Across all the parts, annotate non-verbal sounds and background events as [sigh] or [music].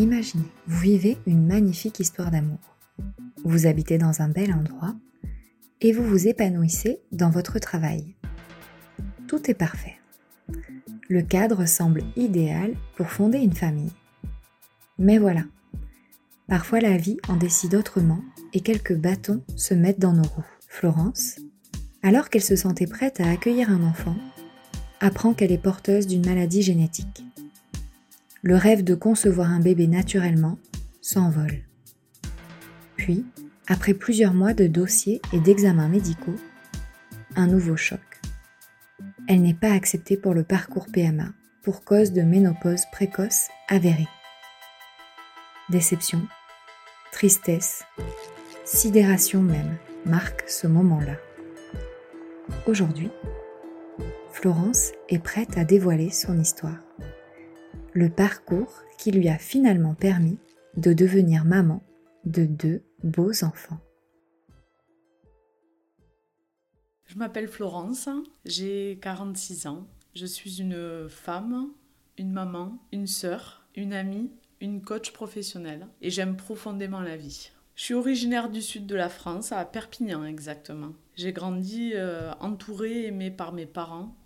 Imaginez, vous vivez une magnifique histoire d'amour. Vous habitez dans un bel endroit et vous vous épanouissez dans votre travail. Tout est parfait. Le cadre semble idéal pour fonder une famille. Mais voilà, parfois la vie en décide autrement et quelques bâtons se mettent dans nos roues. Florence, alors qu'elle se sentait prête à accueillir un enfant, apprend qu'elle est porteuse d'une maladie génétique. Le rêve de concevoir un bébé naturellement s'envole. Puis, après plusieurs mois de dossiers et d'examens médicaux, un nouveau choc. Elle n'est pas acceptée pour le parcours PMA pour cause de ménopause précoce avérée. Déception, tristesse, sidération même marquent ce moment-là. Aujourd'hui, Florence est prête à dévoiler son histoire. Le parcours qui lui a finalement permis de devenir maman de deux beaux enfants. Je m'appelle Florence, j'ai 46 ans. Je suis une femme, une maman, une sœur, une amie, une coach professionnelle et j'aime profondément la vie. Je suis originaire du sud de la France, à Perpignan exactement. J'ai grandi euh, entourée et aimée par mes parents,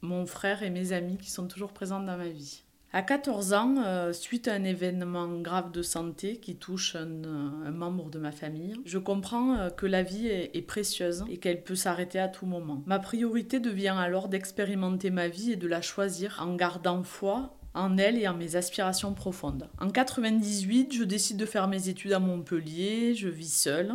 mon frère et mes amis qui sont toujours présents dans ma vie. À 14 ans, euh, suite à un événement grave de santé qui touche un, euh, membre de ma famille, je comprends euh, que la vie est, est précieuse et qu'elle peut s'arrêter à tout moment. Ma priorité devient alors d'expérimenter ma vie et de la choisir en gardant foi en elle et en mes aspirations profondes. En 98, je décide de faire mes études à Montpellier, je vis seule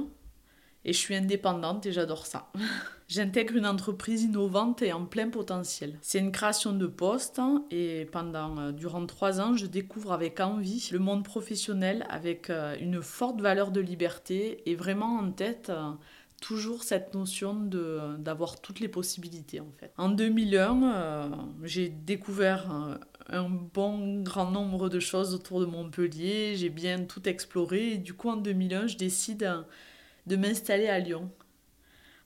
et je suis indépendante et j'adore ça. [laughs] J'intègre une entreprise innovante et en plein potentiel. C'est une création de poste et pendant euh, durant trois ans, je découvre avec envie le monde professionnel avec euh, une forte valeur de liberté et vraiment en tête euh, toujours cette notion de d'avoir toutes les possibilités en fait. En 2001, j'ai découvert un bon grand nombre de choses autour de Montpellier, j'ai bien tout exploré et du coup en 2001, je décide de m'installer à Lyon.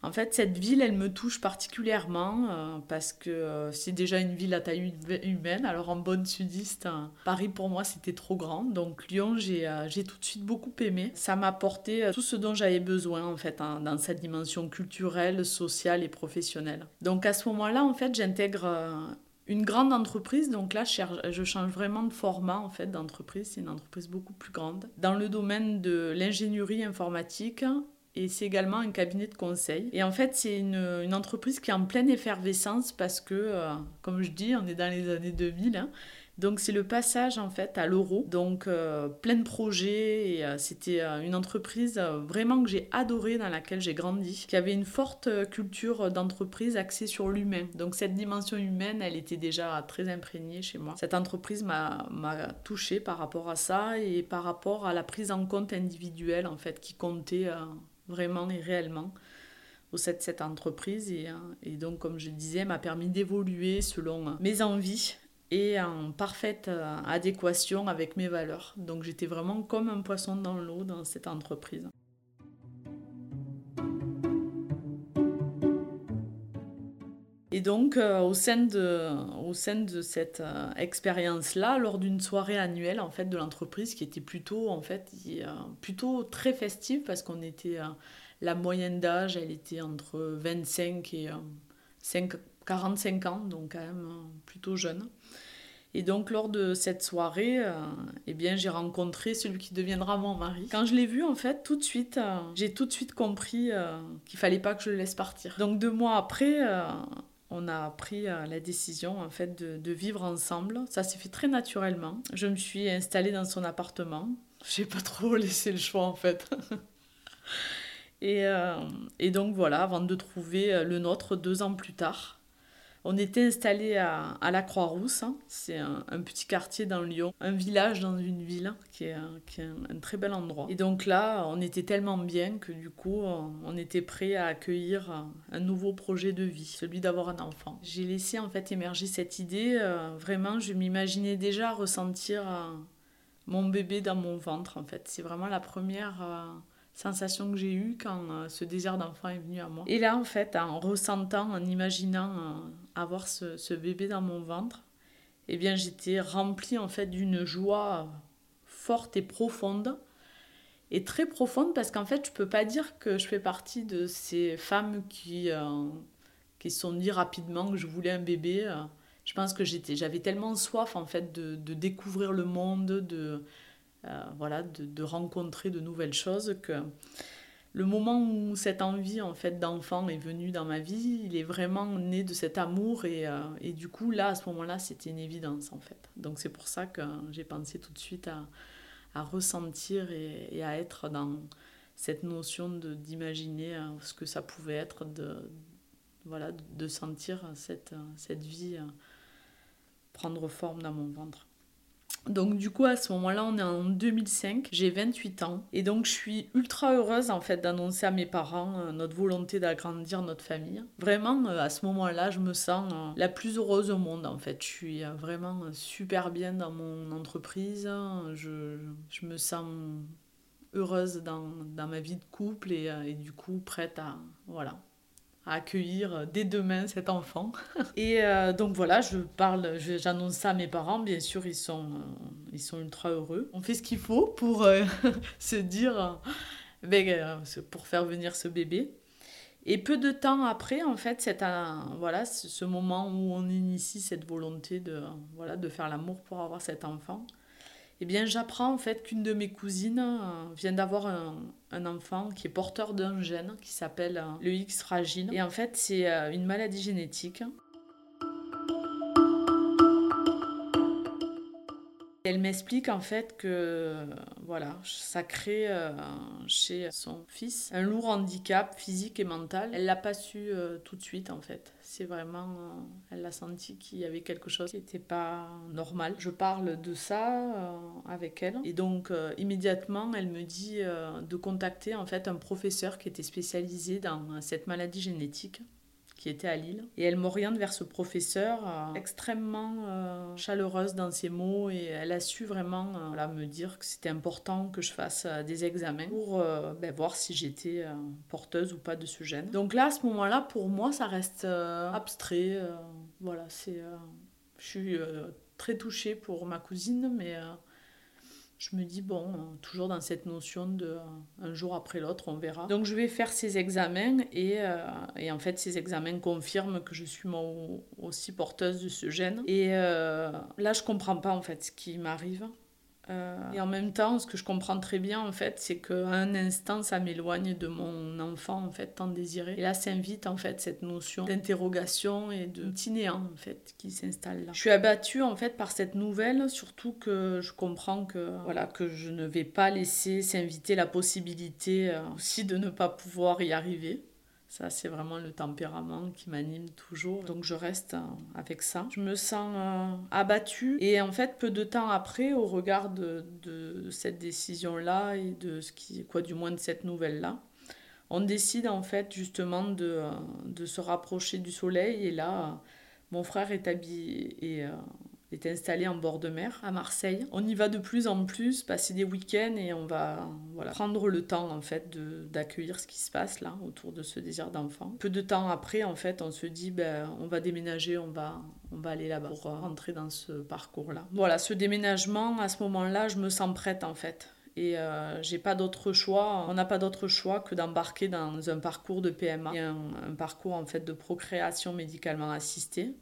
En fait, cette ville, elle me touche particulièrement euh, parce que euh, c'est déjà une ville à taille humaine. Alors en bonne sudiste, hein, Paris pour moi c'était trop grand. Donc Lyon, euh, j'ai tout de suite beaucoup aimé. Ça m'a apporté tout ce dont j'avais besoin en fait hein, dans cette dimension culturelle, sociale et professionnelle. Donc à ce moment-là, en fait, j'intègre une grande entreprise. Donc là, je change vraiment de format en fait d'entreprise. C'est une entreprise beaucoup plus grande dans le domaine de l'ingénierie informatique et c'est également un cabinet de conseil. Et en fait, c'est une, entreprise qui est en pleine effervescence parce que, euh, comme je dis, on est dans les années 2000. Hein. donc c'est le passage en fait à l'euro. Donc euh, plein de projets et euh, c'était une entreprise vraiment que j'ai adorée dans laquelle j'ai grandi, qui avait une forte culture d'entreprise axée sur l'humain. Donc cette dimension humaine, elle était déjà très imprégnée chez moi. Cette entreprise m'a touchée par rapport à ça et par rapport à la prise en compte individuelle en fait qui comptait vraiment et réellement au sein de cette entreprise. Et, euh, et donc, comme je disais, m'a permis d'évoluer selon mes envies et en parfaite euh, adéquation avec mes valeurs. Donc j'étais vraiment comme un poisson dans l'eau dans cette entreprise. Donc, euh, au, sein de, au sein de cette expérience-là, lors d'une soirée annuelle en fait de l'entreprise, qui était plutôt en fait plutôt très festive parce qu'on était la moyenne d'âge, elle était entre 25 et 45 euh, ans, donc quand même euh, plutôt jeune. Et donc lors de cette soirée, euh, eh bien j'ai rencontré celui qui deviendra mon mari. Quand je l'ai vu en fait, tout de suite, j'ai tout de suite compris qu'il fallait pas que je le laisse partir. Donc deux mois après, on a pris la décision en fait de, de vivre ensemble. Ça s'est fait très naturellement. Je me suis installée dans son appartement. J'ai pas trop [laughs] laissé le choix en fait. [laughs] Et, euh, et, donc voilà, avant de trouver euh, le nôtre deux ans plus tard. On était installé à, la Croix-Rousse, hein. c'est un, petit quartier dans Lyon, un village dans une ville qui est, un, très bel endroit. Et donc là, on était tellement bien que du coup, on était prêt à accueillir un nouveau projet de vie, celui d'avoir un enfant. J'ai laissé en fait émerger cette idée. Euh, vraiment, je m'imaginais déjà ressentir euh, mon bébé dans mon ventre en fait. C'est vraiment la première euh, sensation que j'ai eue quand ce désir d'enfant est venu à moi. Et là, en fait, en ressentant, en imaginant avoir ce, bébé dans mon ventre, eh bien, j'étais remplie en fait d'une joie forte et profonde. Et très profonde parce qu'en fait, je peux pas dire que je fais partie de ces femmes qui, euh, se sont dit rapidement que je voulais un bébé. Je pense que j'étais, j'avais tellement soif en fait de, de découvrir le monde, de, euh, voilà, de, rencontrer de nouvelles choses, que le moment où cette envie en fait d'enfant est venue dans ma vie, il est vraiment né de cet amour et, euh, et du coup là à ce moment-là c'était une évidence en fait. Donc c'est pour ça que j'ai pensé tout de suite à, ressentir et, à être dans cette notion d'imaginer euh, ce que ça pouvait être de, voilà, de sentir cette, cette vie prendre forme dans mon ventre. Donc du coup à ce moment-là, on est en 2005, j'ai 28 ans et donc je suis ultra heureuse en fait d'annoncer à mes parents euh, notre volonté d'agrandir notre famille. Vraiment euh, à ce moment-là, je me sens euh, la plus heureuse au monde en fait. Je suis vraiment super bien dans mon entreprise, je, je me sens heureuse dans, dans, ma vie de couple et, et du coup prête à voilà accueillir euh, dès demain cet enfant. [laughs] Et euh, donc voilà, je parle, j'annonce ça à mes parents, bien sûr, ils sont, euh, ils sont ultra heureux. On fait ce qu'il faut pour [laughs] se dire, ben, pour faire venir ce bébé. Et peu de temps après, en fait, c'est voilà, ce moment où on initie cette volonté de, voilà, de faire l'amour pour avoir cet enfant eh bien, j'apprends en fait qu'une de mes cousines euh, vient d'avoir un, enfant qui est porteur d'un gène qui s'appelle euh, le X fragile. Et en fait, c'est euh, une maladie génétique Elle m'explique en fait que voilà, ça crée euh, chez son fils un lourd handicap physique et mental. Elle l'a pas su euh, tout de suite en fait. C'est vraiment, euh, elle a senti qu'il y avait quelque chose qui n'était pas normal. Je parle de ça avec elle et donc immédiatement elle me dit de contacter en fait un professeur qui était spécialisé dans cette maladie génétique qui était à Lille. Et elle m'oriente vers ce professeur euh, extrêmement euh, chaleureuse dans ses mots et elle a su vraiment euh, me dire que c'était important que je fasse des examens pour ben, voir si j'étais porteuse ou pas de ce gène. Donc là, à ce moment-là, pour moi, ça reste abstrait. voilà, c'est, je suis très touchée pour ma cousine, mais je me dis, bon, toujours dans cette notion de un jour après l'autre, on verra. Donc je vais faire ces examens et, euh, et en fait, ces examens confirment que je suis moi aussi porteuse de ce gène. Et euh, là, je comprends pas en fait ce qui m'arrive. Euh, et en même temps, ce que je comprends très bien, en fait, c'est qu'à un instant, ça m'éloigne de mon enfant, en fait, tant désiré. Et là s'invite, en fait, cette notion d'interrogation et de petit néant, en fait, qui s'installe là. Je suis abattue, en fait, par cette nouvelle, surtout que je comprends que, voilà, que je ne vais pas laisser s'inviter la possibilité euh, aussi de ne pas pouvoir y arriver. Ça, c'est vraiment le tempérament qui m'anime toujours. Donc, je reste euh, avec ça. Je me sens euh, abattue. Et en fait, peu de temps après, au regard de, cette décision-là et de ce qui, quoi, du moins de cette nouvelle-là, on décide en fait justement de, euh, de se rapprocher du soleil. Et là, mon frère est habillé et est installé en bord de mer à Marseille. On y va de plus en plus, passer des week-ends et on va voilà, prendre le temps en fait d'accueillir ce qui se passe là autour de ce désir d'enfant. Peu de temps après, en fait, on se dit ben, on va déménager, on va, on va aller là-bas pour rentrer dans ce parcours-là. Voilà, ce déménagement, à ce moment-là, je me sens prête en fait. Et euh, j'ai pas d'autre choix, on n'a pas d'autre choix que d'embarquer dans un parcours de PMA, un, un parcours en fait de procréation médicalement assistée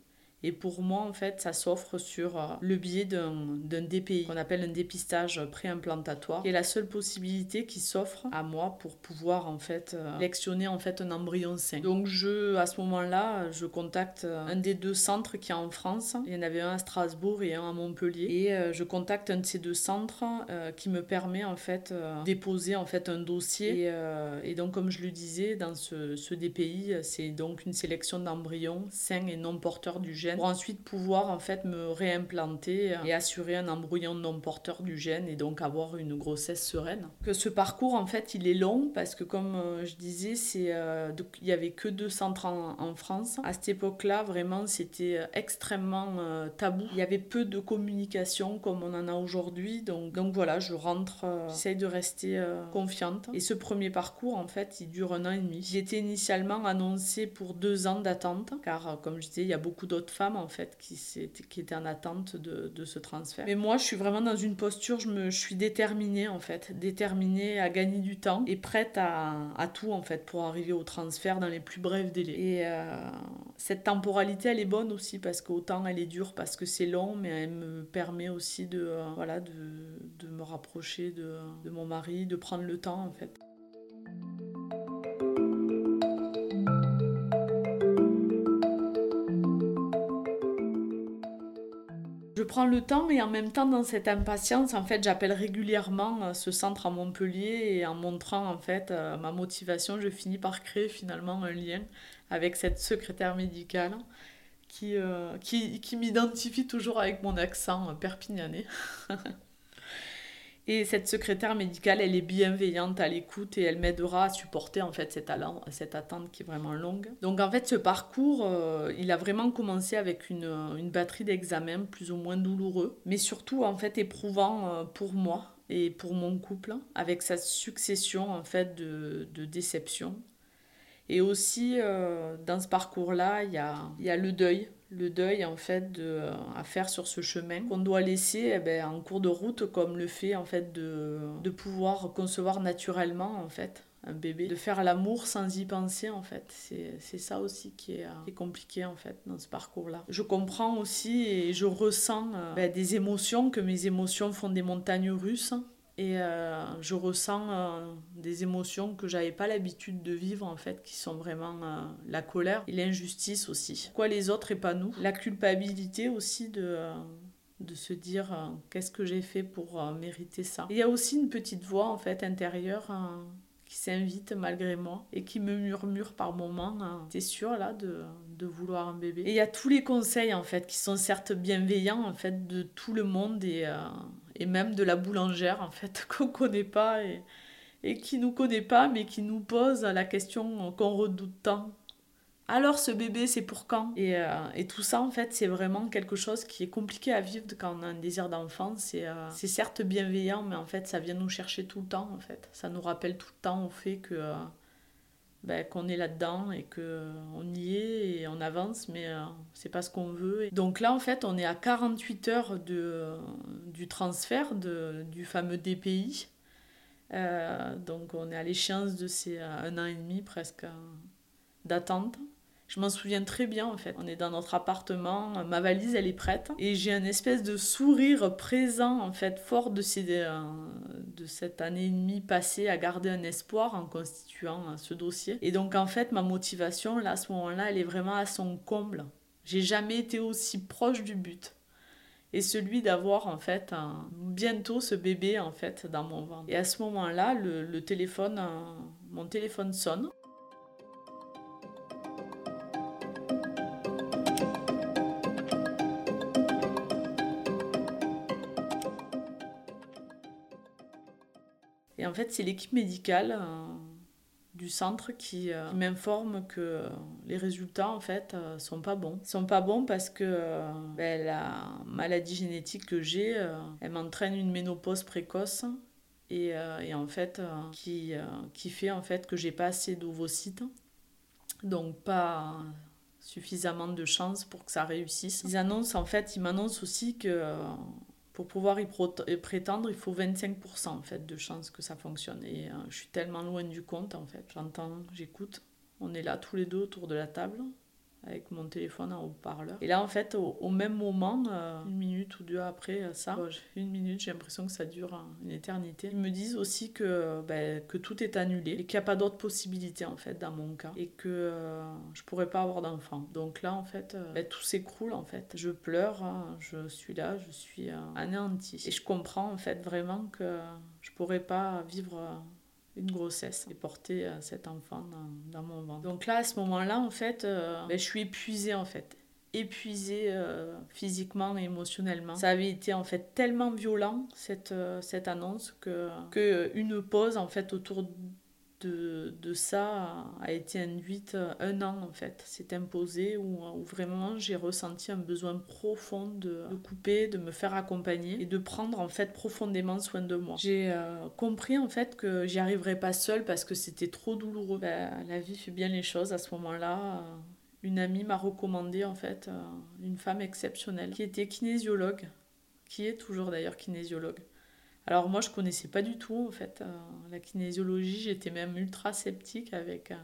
Et pour moi, en fait, ça s'offre sur euh, le biais d'un DPI, qu'on appelle un dépistage préimplantatoire, qui est la seule possibilité qui s'offre à moi pour pouvoir, en fait, euh, sélectionner, en fait, un embryon sain. Donc, je, à ce moment-là, je contacte euh, un des deux centres qui est en France. Il y en avait un à Strasbourg et un à Montpellier. Et je contacte un de ces deux centres qui me permet, en fait, de déposer, en fait, un dossier. Et, donc, comme je le disais, dans ce, ce DPI, c'est donc une sélection d'embryons sains et non porteurs du gène pour ensuite pouvoir en fait me réimplanter et assurer un embryon non porteur du gène et donc avoir une grossesse sereine. Que ce parcours en fait il est long parce que comme euh, je disais c'est euh, il y avait que deux centres en, France. À cette époque-là vraiment c'était euh, extrêmement tabou. Il y avait peu de communication comme on en a aujourd'hui donc donc voilà je rentre j'essaye de rester confiante et ce premier parcours en fait il dure un an et demi. J'étais initialement annoncée pour deux ans d'attente car comme je disais il y a beaucoup d'autres femmes en fait qui, qui en attente de, ce transfert. Mais moi je suis vraiment dans une posture, je, me, suis déterminée en fait, déterminée à gagner du temps et prête à, tout en fait pour arriver au transfert dans les plus brefs délais. Et euh, cette temporalité elle est bonne aussi parce qu'autant elle est dure parce que c'est long mais elle me permet aussi de, euh, voilà, de, me rapprocher de mon mari, de prendre le temps en fait. Prends le temps et en même temps dans cette impatience, en fait, j'appelle régulièrement euh, ce centre à Montpellier et en montrant en fait euh, ma motivation, je finis par créer finalement un lien avec cette secrétaire médicale qui, euh, qui, qui m'identifie toujours avec mon accent perpignanais. [laughs] Et cette secrétaire médicale, elle est bienveillante à l'écoute et elle m'aidera à supporter en fait cette, cette attente qui est vraiment longue. Donc en fait, ce parcours, euh, il a vraiment commencé avec une, une batterie d'examens plus ou moins douloureux, mais surtout en fait éprouvant euh, pour moi et pour mon couple, avec sa succession en fait de, déceptions. Et aussi, euh, dans ce parcours-là, il y a le deuil le deuil en fait à faire sur ce chemin qu'on doit laisser eh ben, en cours de route comme le fait en fait de, de pouvoir concevoir naturellement en fait un bébé, de faire l'amour sans y penser en fait. C'est ça aussi qui est, compliqué en fait dans ce parcours-là. Je comprends aussi et je ressens euh, ben, des émotions, que mes émotions font des montagnes russes et euh, je ressens euh, des émotions que j'avais pas l'habitude de vivre en fait, qui sont vraiment euh, la colère et l'injustice aussi. Quoi les autres et pas nous? La culpabilité aussi de de se dire qu'est-ce que j'ai fait pour mériter ça. Il y a aussi une petite voix en fait intérieure qui s'invite malgré moi et qui me murmure par moments t'es sûr là de, de, vouloir un bébé? Et il y a tous les conseils en fait qui sont certes bienveillants en fait de tout le monde et et même de la boulangère en fait [laughs] qu'on connaît pas et, et qui nous connaît pas mais qui nous pose la question qu'on redoute tant. Alors ce bébé c'est pour quand? Et, euh, et, tout ça en fait c'est vraiment quelque chose qui est compliqué à vivre quand on a un désir d'enfant. C'est euh, c'est certes bienveillant mais en fait ça vient nous chercher tout le temps en fait. Ça nous rappelle tout le temps au fait que... Euh, ben, qu'on est là-dedans et qu'on y est et on avance, mais euh, c'est pas ce qu'on veut. Donc là, en fait, on est à 48 heures de, du transfert de, du fameux DPI. Euh, donc on est à l'échéance de ces euh, un an et demi presque d'attente. Je m'en souviens très bien en fait. On est dans notre appartement, ma valise elle est prête et j'ai un espèce de sourire présent en fait, fort de, euh, de cette année et demie passée à garder un espoir en constituant euh, ce dossier. Et donc en fait ma motivation là à ce moment-là elle est vraiment à son comble. J'ai jamais été aussi proche du but et celui d'avoir en fait bientôt ce bébé en fait dans mon ventre. Et à ce moment-là, le, le téléphone, euh, mon téléphone sonne. En fait, c'est l'équipe médicale euh, du centre qui, euh, m'informe que les résultats en fait euh, sont pas bons. Ils sont pas bons parce que ben, la maladie génétique que j'ai, elle m'entraîne une ménopause précoce et, en fait qui, qui fait en fait que j'ai pas assez d'ovocytes. Donc pas suffisamment de chance pour que ça réussisse. Ils annoncent en fait, ils m'annoncent aussi que pour pouvoir y prétendre, il faut 25% en fait de chances que ça fonctionne. Et euh, je suis tellement loin du compte en fait. J'entends, j'écoute. On est là tous les deux autour de la table avec mon téléphone en haut-parleur. Et là, en fait, au, même moment, euh, une minute ou deux après euh, ça, une minute, j'ai l'impression que ça dure une éternité. Ils me disent aussi que, ben, que tout est annulé et qu'il n'y a pas d'autre possibilité, en fait, dans mon cas. Et que euh, je pourrais pas avoir d'enfant. Donc là, en fait, ben, tout s'écroule, en fait. Je pleure, hein, je suis là, je suis anéantie. Et je comprends, en fait, vraiment que je pourrais pas vivre une grossesse et porter euh, cet enfant dans, mon ventre. Donc là, à ce moment-là, en fait, euh, ben, je suis épuisée en fait épuisée euh, physiquement et émotionnellement. Ça avait été en fait tellement violent cette, cette annonce que, que pause en fait autour de, de, ça a été induite euh, un an en fait. C'est imposé où, vraiment j'ai ressenti un besoin profond de, de, couper, de me faire accompagner et de prendre en fait profondément soin de moi. J'ai euh, compris en fait que j'y arriverais pas seule parce que c'était trop douloureux. Ben, la vie fait bien les choses à ce moment-là. Une amie m'a recommandé en fait euh, une femme exceptionnelle qui était kinésiologue, qui est toujours d'ailleurs kinésiologue. Alors moi, je connaissais pas du tout en fait euh, la kinésiologie. J'étais même ultra sceptique avec euh,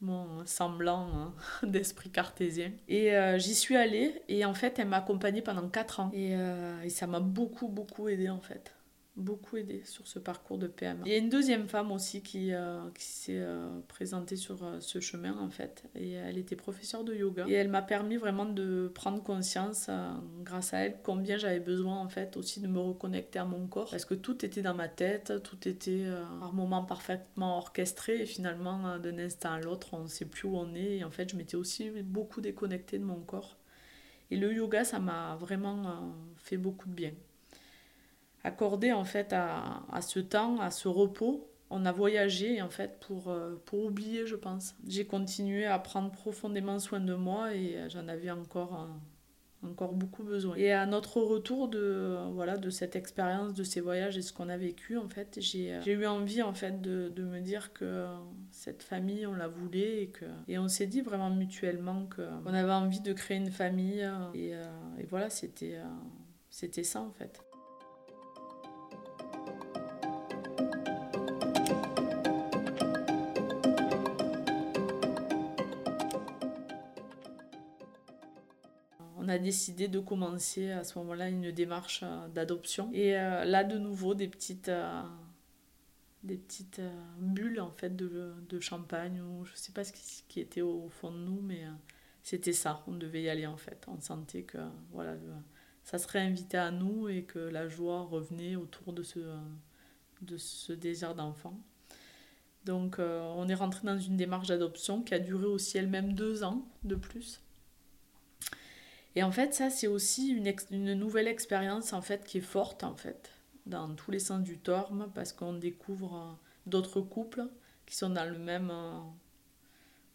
mon semblant hein, [laughs] d'esprit cartésien. Et euh, j'y suis allée et en fait, elle m'a accompagnée pendant 4 ans. Et, et ça m'a beaucoup, beaucoup aidé en fait beaucoup aidé sur ce parcours de PMA. Il y a une deuxième femme aussi qui, euh, qui s'est euh, présentée sur euh, ce chemin en fait et elle était professeure de yoga. Et elle m'a permis vraiment de prendre conscience grâce à elle combien j'avais besoin en fait aussi de me reconnecter à mon corps. Parce que tout était dans ma tête, tout était par moments parfaitement orchestré et finalement d'un instant à l'autre on ne sait plus où on est et en fait je m'étais aussi beaucoup déconnectée de mon corps. Et le yoga ça m'a vraiment fait beaucoup de bien accordé en fait à, à, ce temps, à ce repos. On a voyagé en fait pour, euh, pour oublier, je pense. J'ai continué à prendre profondément soin de moi et j'en avais encore, euh, encore beaucoup besoin. Et à notre retour de, voilà, de cette expérience, de ces voyages et ce qu'on a vécu, en fait, j'ai eu envie en fait de, de, me dire que cette famille, on la voulait et, que, et on s'est dit vraiment mutuellement qu'on avait envie de créer une famille. Et, euh, et voilà, c'était c'était ça en fait. A décidé de commencer à ce moment-là une démarche euh, d'adoption. Et euh, là, de nouveau, des petites, euh, des petites bulles en fait de, de, champagne ou je sais pas ce qui, était au fond de nous, mais c'était ça. On devait y aller en fait. On sentait que voilà, ça serait invité à nous et que la joie revenait autour de ce, de ce désir d'enfant. Donc, on est rentré dans une démarche d'adoption qui a duré aussi elle-même deux ans de plus. Et en fait, ça, c'est aussi une, nouvelle expérience en fait qui est forte en fait dans tous les sens du terme parce qu'on découvre euh, d'autres couples qui sont dans le même euh,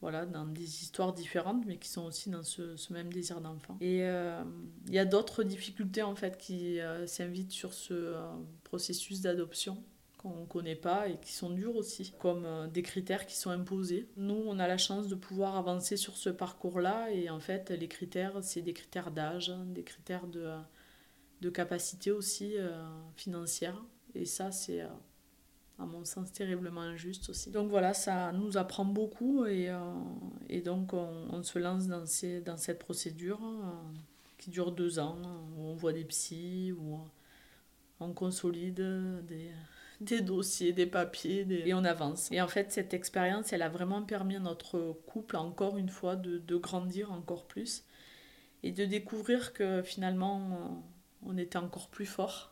voilà dans des histoires différentes mais qui sont aussi dans ce, ce même désir d'enfant. Et euh, il y a d'autres difficultés en fait qui s'invitent sur ce processus d'adoption qu'on ne connaît pas et qui sont durs aussi, comme euh, des critères qui sont imposés. Nous, on a la chance de pouvoir avancer sur ce parcours-là et en fait, les critères, c'est des critères d'âge, des critères de, de capacité aussi euh, financière. Et ça, c'est, euh, à mon sens, terriblement injuste aussi. Donc voilà, ça nous apprend beaucoup et, et donc on, on, se lance dans, ces, dans cette procédure qui dure deux ans, où on voit des psys, où on consolide des des dossiers, des papiers, et on avance. Et en fait, cette expérience, elle a vraiment permis à notre couple, encore une fois, de, de grandir encore plus et de découvrir que finalement, on était encore plus fort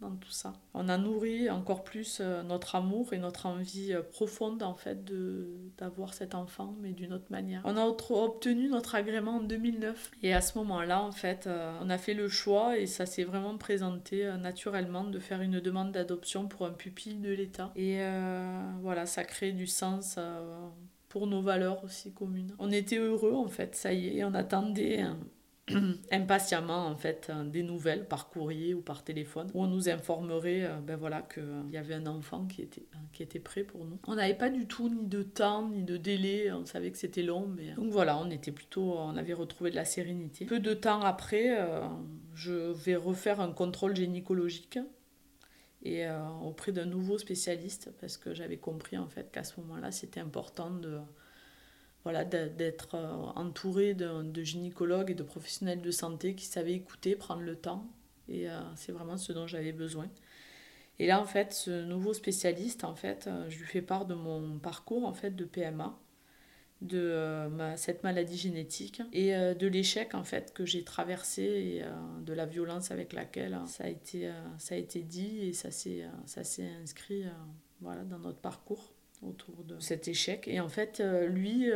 dans tout ça. On a nourri encore plus euh, notre amour et notre envie euh, profonde en fait de d'avoir cet enfant mais d'une autre manière. On a obtenu notre agrément en 2009 et à ce moment-là en fait euh, on a fait le choix et ça s'est vraiment présenté naturellement de faire une demande d'adoption pour un pupille de l'État et voilà ça crée du sens pour nos valeurs aussi communes. On était heureux en fait, ça y est, on attendait [clears throat] impatiemment en fait euh, des nouvelles par courrier ou par téléphone où on nous informerait euh, ben voilà qu'il euh, y avait un enfant qui était qui était prêt pour nous. On n'avait pas du tout ni de temps ni de délai, on savait que c'était long mais donc voilà, on était plutôt on avait retrouvé de la sérénité. Peu de temps après, je vais refaire un contrôle gynécologique et auprès d'un nouveau spécialiste parce que j'avais compris en fait qu'à ce moment-là, c'était important de voilà, d'être entouré de, gynécologues et de professionnels de santé qui savaient écouter, prendre le temps. Et c'est vraiment ce dont j'avais besoin. Et là, en fait, ce nouveau spécialiste, en fait, je lui fais part de mon parcours en fait de PMA de euh, cette maladie génétique et euh, de l'échec en fait que j'ai traversé et euh, de la violence avec laquelle ça a été, ça a été dit et ça s'est, ça s'est inscrit voilà, dans notre parcours autour de cet échec. Et en fait, lui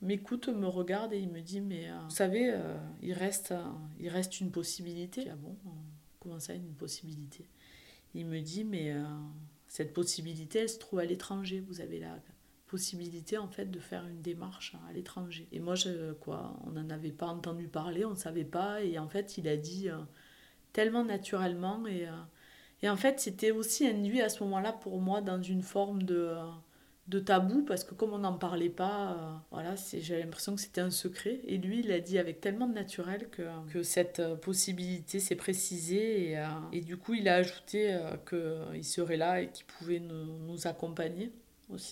m'écoute, me regarde et il me dit, mais vous savez, il, reste, il reste une possibilité. Ah bon, comment ça, une possibilité? Il me dit, mais cette possibilité, elle se trouve à l'étranger. Vous avez la possibilité en fait de faire une démarche à l'étranger. Et moi, quoi, on n'en avait pas entendu parler, on ne savait pas, et en fait, il a dit euh, tellement naturellement, et, euh, et en fait, c'était aussi induit à ce moment-là pour moi dans une forme de, euh, de tabou, parce que comme on n'en parlait pas, voilà, j'avais l'impression que c'était un secret, et lui, il a dit avec tellement de naturel que, que cette possibilité s'est précisée, et, et, du coup, il a ajouté qu'il serait là et qu'il pouvait nous, accompagner.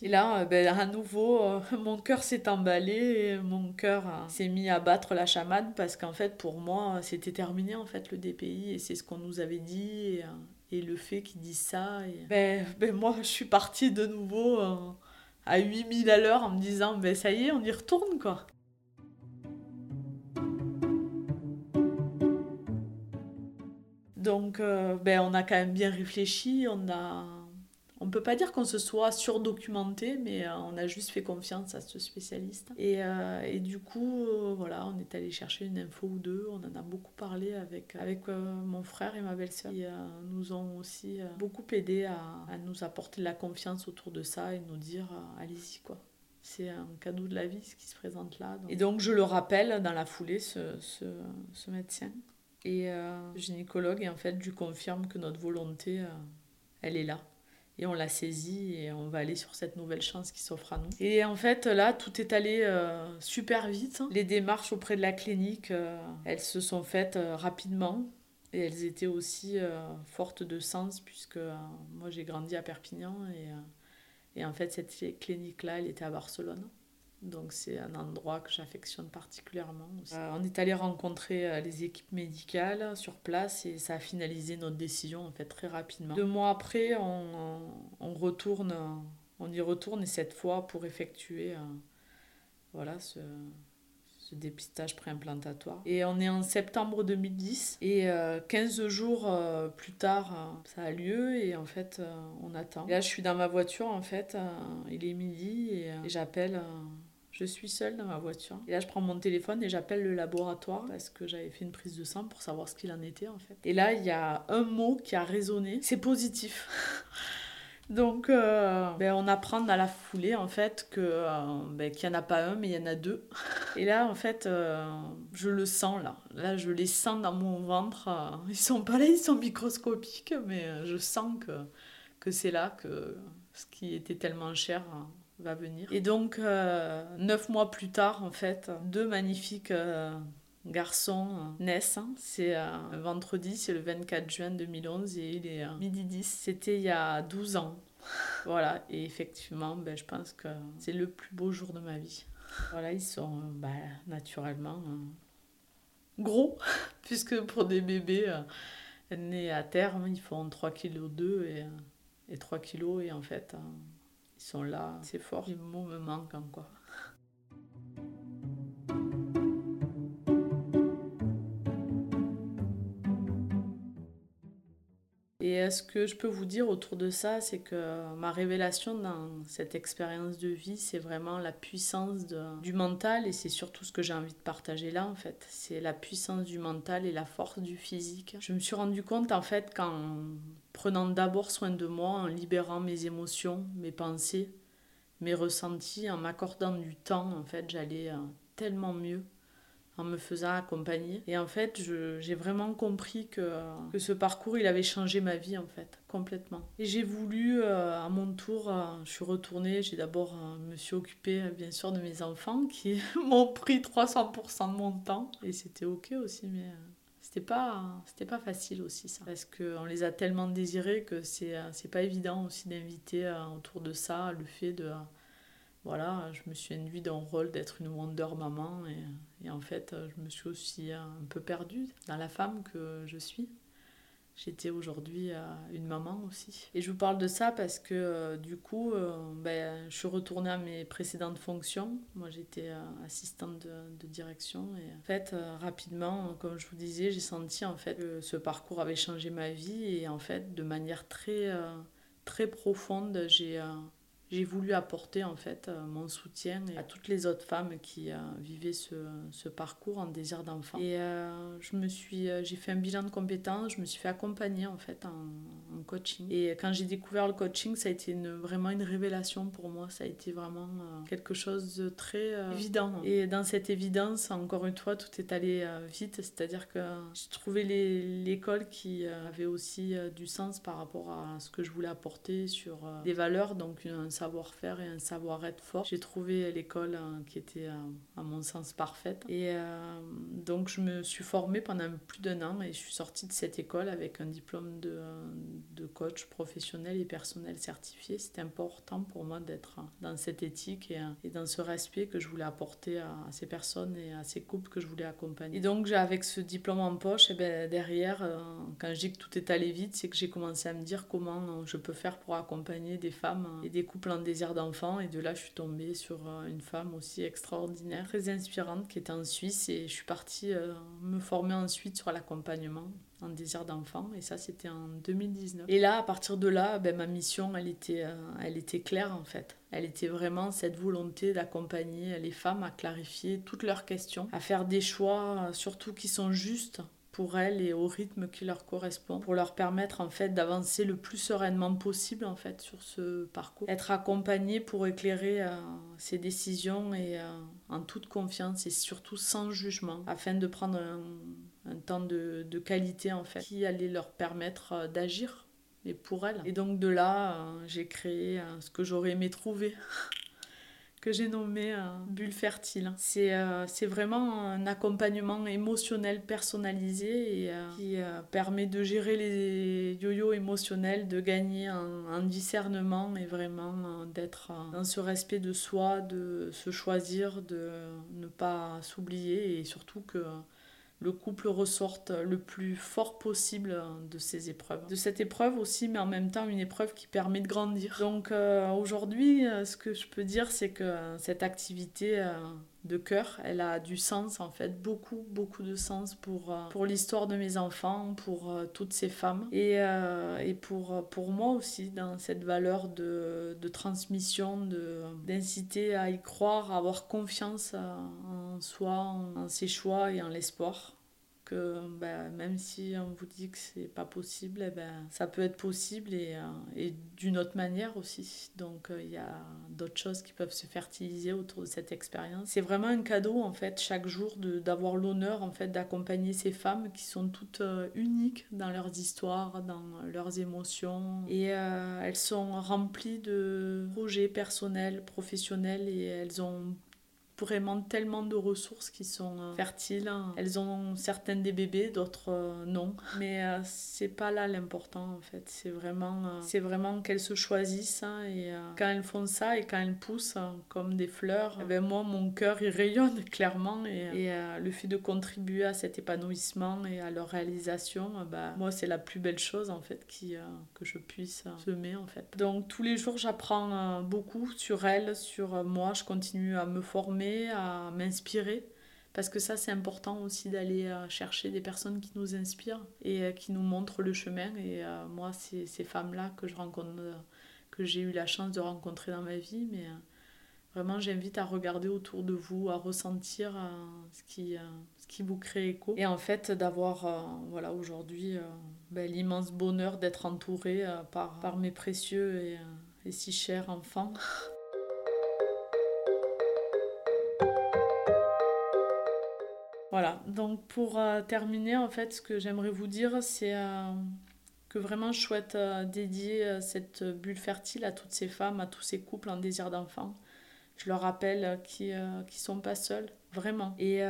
Et là, euh, ben, à nouveau, euh, [laughs] mon cœur s'est emballé mon cœur euh, s'est mis à battre la chamade parce qu'en fait, pour moi, c'était terminé en fait le DPI et c'est ce qu'on nous avait dit le fait qu'ils disent ça. Et... Ben, ben, moi, je suis partie de nouveau à 8000 à l'heure en me disant, ben ça y est, on y retourne quoi. Donc, ben, on a quand même bien réfléchi, on a on ne peut pas dire qu'on se soit surdocumenté, mais euh, on a juste fait confiance à ce spécialiste. Et, euh, du coup, euh, voilà, on est allé chercher une info ou deux. On en a beaucoup parlé avec, avec mon frère et ma belle-sœur. Ils nous ont aussi beaucoup aidé à, nous apporter de la confiance autour de ça et nous dire allez-y, quoi. C'est un cadeau de la vie ce qui se présente là. Et donc, je le rappelle dans la foulée, ce, ce, médecin. Et le gynécologue, et en fait, je confirme que notre volonté, elle est là et on l'a saisi et on va aller sur cette nouvelle chance qui s'offre à nous. Et en fait, là, tout est allé euh, super vite. Les démarches auprès de la clinique, euh, elles se sont faites euh, rapidement. Et elles étaient aussi fortes de sens, puisque moi j'ai grandi à Perpignan et, et en fait cette clinique-là, elle était à Barcelone. Donc c'est un endroit que j'affectionne particulièrement. Euh, on est allé rencontrer euh, les équipes médicales sur place et ça a finalisé notre décision en fait très rapidement. Deux mois après, on, on retourne, on y retourne et cette fois pour effectuer euh, voilà ce, ce dépistage préimplantatoire. Et on est en septembre 2010 et 15 jours plus tard, ça a lieu et en fait on attend. là je suis dans ma voiture en fait, il est midi et j'appelle je suis seule dans ma voiture. Et là, je prends mon téléphone et j'appelle le laboratoire parce que j'avais fait une prise de sang pour savoir ce qu'il en était en fait. Et là, il y a un mot qui a résonné. C'est positif. [laughs] Donc, euh, ben, on apprend dans la foulée, en fait, que, euh, ben, qu'il n'y en a pas un, mais il y en a deux. [laughs] Et là, en fait, euh, je le sens, là. Là, je les sens dans mon ventre. Ils sont pas là, ils sont microscopiques, mais je sens que, que c'est là que ce qui était tellement cher va venir. Et donc, euh, neuf mois plus tard, en fait, deux magnifiques euh, garçons euh, naissent. C'est un vendredi, c'est le 24 juin 2011 et il est midi 10. C'était il y a 12 ans. Voilà, et effectivement, ben, je pense que c'est le plus beau jour de ma vie. Voilà, ils sont ben, naturellement gros, [laughs] puisque pour des bébés nés à terme, ils font 3 kg 2 et, et 3 kg et en fait ils sont là, c'est fort. Les mots me manquent encore. Et ce que je peux vous dire autour de ça, c'est que ma révélation dans cette expérience de vie, c'est vraiment la puissance du mental et c'est surtout ce que j'ai envie de partager là en fait. C'est la puissance du mental et la force du physique. Je me suis rendu compte en fait qu'en prenant d'abord soin de moi, en libérant mes émotions, mes pensées, mes ressentis, en m'accordant du temps, en fait, j'allais euh, tellement mieux en me faisant accompagner. Et en fait, j'ai vraiment compris que, que ce parcours, il avait changé ma vie, en fait, complètement. Et j'ai voulu, euh, à mon tour, euh, je suis retournée, j'ai d'abord me suis occupée, bien sûr, de mes enfants, qui [laughs] m'ont pris 300% de mon temps. Et c'était OK aussi, mais... c'était pas c'était pas facile aussi ça parce qu'on les a tellement désirés que c'est c'est pas évident aussi d'inviter autour de ça le fait de voilà, je me suis induit dans le rôle d'être une Wonder Maman et, et, en fait, je me suis aussi un peu perdue dans la femme que je suis. J'étais aujourd'hui une maman aussi. Et je vous parle de ça parce que euh, du coup, euh, ben, je suis retournée à mes précédentes fonctions. Moi, j'étais euh, assistante de, direction. Et en fait, rapidement, comme je vous disais, j'ai senti en fait que ce parcours avait changé ma vie. Et en fait, de manière très, très profonde, j'ai j'ai voulu apporter en fait euh, mon soutien à toutes les autres femmes qui euh, vivaient ce, ce, parcours en désir d'enfant. Et euh, je me suis, j'ai fait un bilan de compétences, je me suis fait accompagner en fait en, coaching. Et quand j'ai découvert le coaching, ça a été vraiment une révélation pour moi. Ça a été vraiment quelque chose de très évident. Et dans cette évidence, encore une fois, tout est allé vite. C'est-à-dire que j'ai trouvé l'école qui avait aussi du sens par rapport à ce que je voulais apporter sur des valeurs, donc savoir-faire et un savoir-être fort. J'ai trouvé l'école hein, qui était à mon sens parfaite. Et euh, donc je me suis formée pendant plus d'un an et je suis sortie de cette école avec un diplôme de, de coach professionnel et personnel certifié. C'était important pour moi d'être dans cette éthique et, dans ce respect que je voulais apporter à, ces personnes et à ces couples que je voulais accompagner. Et donc avec ce diplôme en poche, et ben, derrière, euh, quand je dis que tout est allé vite, c'est que j'ai commencé à me dire comment je peux faire pour accompagner des femmes et des couples en désir d'enfant. Et de là, je suis tombée sur euh, une femme aussi extraordinaire, très inspirante, qui était en Suisse. Et je suis partie euh, me former ensuite sur l'accompagnement en désir d'enfant. Et ça, c'était en 2019. Et là, à partir de là, ben, ma mission, elle était, euh, elle était claire en fait. Elle était vraiment cette volonté d'accompagner les femmes à clarifier toutes leurs questions, à faire des choix, surtout qui sont justes pour elles et au rythme qui leur correspond pour leur permettre en fait d'avancer le plus sereinement possible en fait sur ce parcours. Être accompagné pour éclairer euh, ces décisions et euh, en toute confiance et surtout sans jugement afin de prendre un, temps de, qualité en fait qui allait leur permettre euh, d'agir et pour elles. Et donc de là j'ai créé ce que j'aurais aimé trouver [laughs] que j'ai nommé euh, Bulle Fertile. C'est euh, vraiment un accompagnement émotionnel personnalisé et euh, qui permet de gérer les yo-yo émotionnels, de gagner un, discernement et vraiment d'être dans ce respect de soi, de se choisir, de ne pas s'oublier et surtout que le couple ressorte le plus fort possible de ces épreuves. De cette épreuve aussi, mais en même temps une épreuve qui permet de grandir. Donc euh, aujourd'hui, euh, ce que je peux dire, c'est que euh, cette activité de cœur, elle a du sens en fait, beaucoup, beaucoup de sens pour, pour l'histoire de mes enfants, pour toutes ces femmes. Et, et pour, pour moi aussi dans cette valeur de, de transmission, d'inciter à y croire, à avoir confiance en soi, en ses choix et en l'espoir que ben, même si on vous dit que c'est pas possible, eh ben, ça peut être possible et, euh, et d'une autre manière aussi. Donc euh, il y a d'autres choses qui peuvent se fertiliser autour de cette expérience. C'est vraiment un cadeau en fait chaque jour d'avoir l'honneur en fait d'accompagner ces femmes qui sont toutes euh, uniques dans leurs histoires, dans leurs émotions et elles sont remplies de projets personnels, professionnels et elles ont vraiment tellement de ressources qui sont euh, fertiles. Hein. Elles ont certaines des bébés, d'autres euh, non. Mais euh, c'est pas là l'important en fait. C'est vraiment, c'est vraiment qu'elles se choisissent hein, et quand elles font ça et quand elles poussent hein, comme des fleurs, eh ben moi mon cœur il rayonne [laughs] clairement et, le fait de contribuer à cet épanouissement et à leur réalisation, bah, moi c'est la plus belle chose en fait qui, que je puisse semer en fait. Donc tous les jours j'apprends beaucoup sur elles, sur moi. Je continue à me former à m'inspirer. Parce que ça, c'est important aussi d'aller euh, chercher des personnes qui nous inspirent et euh, qui nous montrent le chemin. Et euh, moi, c'est ces femmes-là que je rencontre, que j'ai eu la chance de rencontrer dans ma vie. Mais vraiment, j'invite à regarder autour de vous, à ressentir ce, qui, ce qui vous crée écho. Et en fait, d'avoir voilà, aujourd'hui ben, l'immense bonheur d'être entourée par, par mes précieux et, et si chers enfants. [laughs] Voilà, donc pour euh, terminer, en fait, ce que j'aimerais vous dire, c'est euh, que vraiment je souhaite euh, dédier cette bulle fertile à toutes ces femmes, à tous ces couples en désir d'enfant. Je leur rappelle qu'ils ne sont pas seuls, vraiment. Et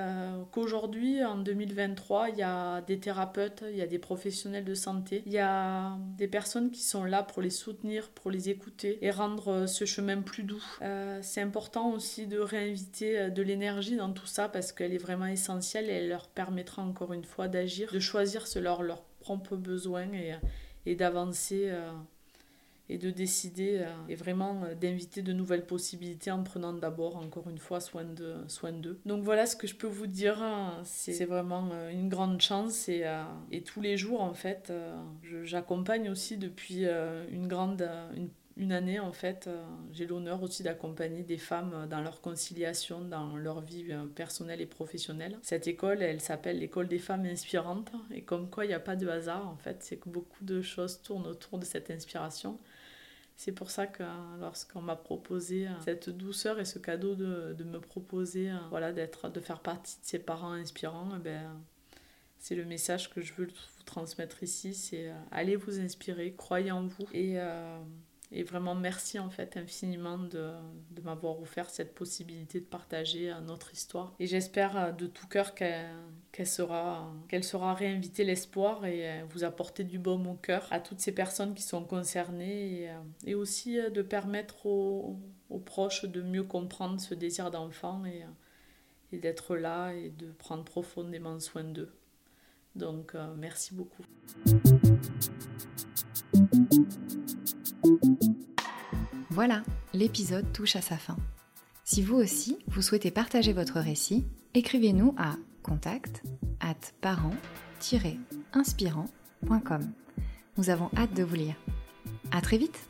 qu'aujourd'hui, en 2023, il y a des thérapeutes, il y a des professionnels de santé, il y a des personnes qui sont là pour les soutenir, pour les écouter et rendre ce chemin plus doux. c'est important aussi de réinviter de l'énergie dans tout ça parce qu'elle est vraiment essentielle et elle leur permettra encore une fois d'agir, de choisir selon leurs propres besoins et, et d'avancer et de décider euh, et vraiment euh, d'inviter de nouvelles possibilités en prenant d'abord, encore une fois, soin d'eux. Soin Donc voilà ce que je peux vous dire. Hein. C'est vraiment euh, une grande chance et, et tous les jours, en fait, j'accompagne aussi depuis une grande, une une année, en fait, j'ai l'honneur aussi d'accompagner des femmes dans leur conciliation, dans leur vie personnelle et professionnelle. Cette école, elle s'appelle l'école des femmes inspirantes. Et comme quoi, il n'y a pas de hasard, en fait, c'est que beaucoup de choses tournent autour de cette inspiration. C'est pour ça que lorsqu'on m'a proposé euh, cette douceur et ce cadeau de, me proposer euh, voilà, d'être, de faire partie de ces parents inspirants, eh ben, c'est le message que je veux vous transmettre ici, c'est euh, allez vous inspirer, croyez en vous et et vraiment merci en fait infiniment de, m'avoir offert cette possibilité de partager euh, notre histoire. Et j'espère euh, de tout cœur qu'elle sera, qu'elle sera réinviter l'espoir et euh, vous apporter du baume au cœur à toutes ces personnes qui sont concernées et, aussi de permettre aux, proches de mieux comprendre ce désir d'enfant et d'être là et de prendre profondément soin d'eux. Donc merci beaucoup. Voilà, l'épisode touche à sa fin. Si vous aussi, vous souhaitez partager votre récit, écrivez-nous à contact at parent-inspirant.com. Nous avons hâte de vous lire. À très vite!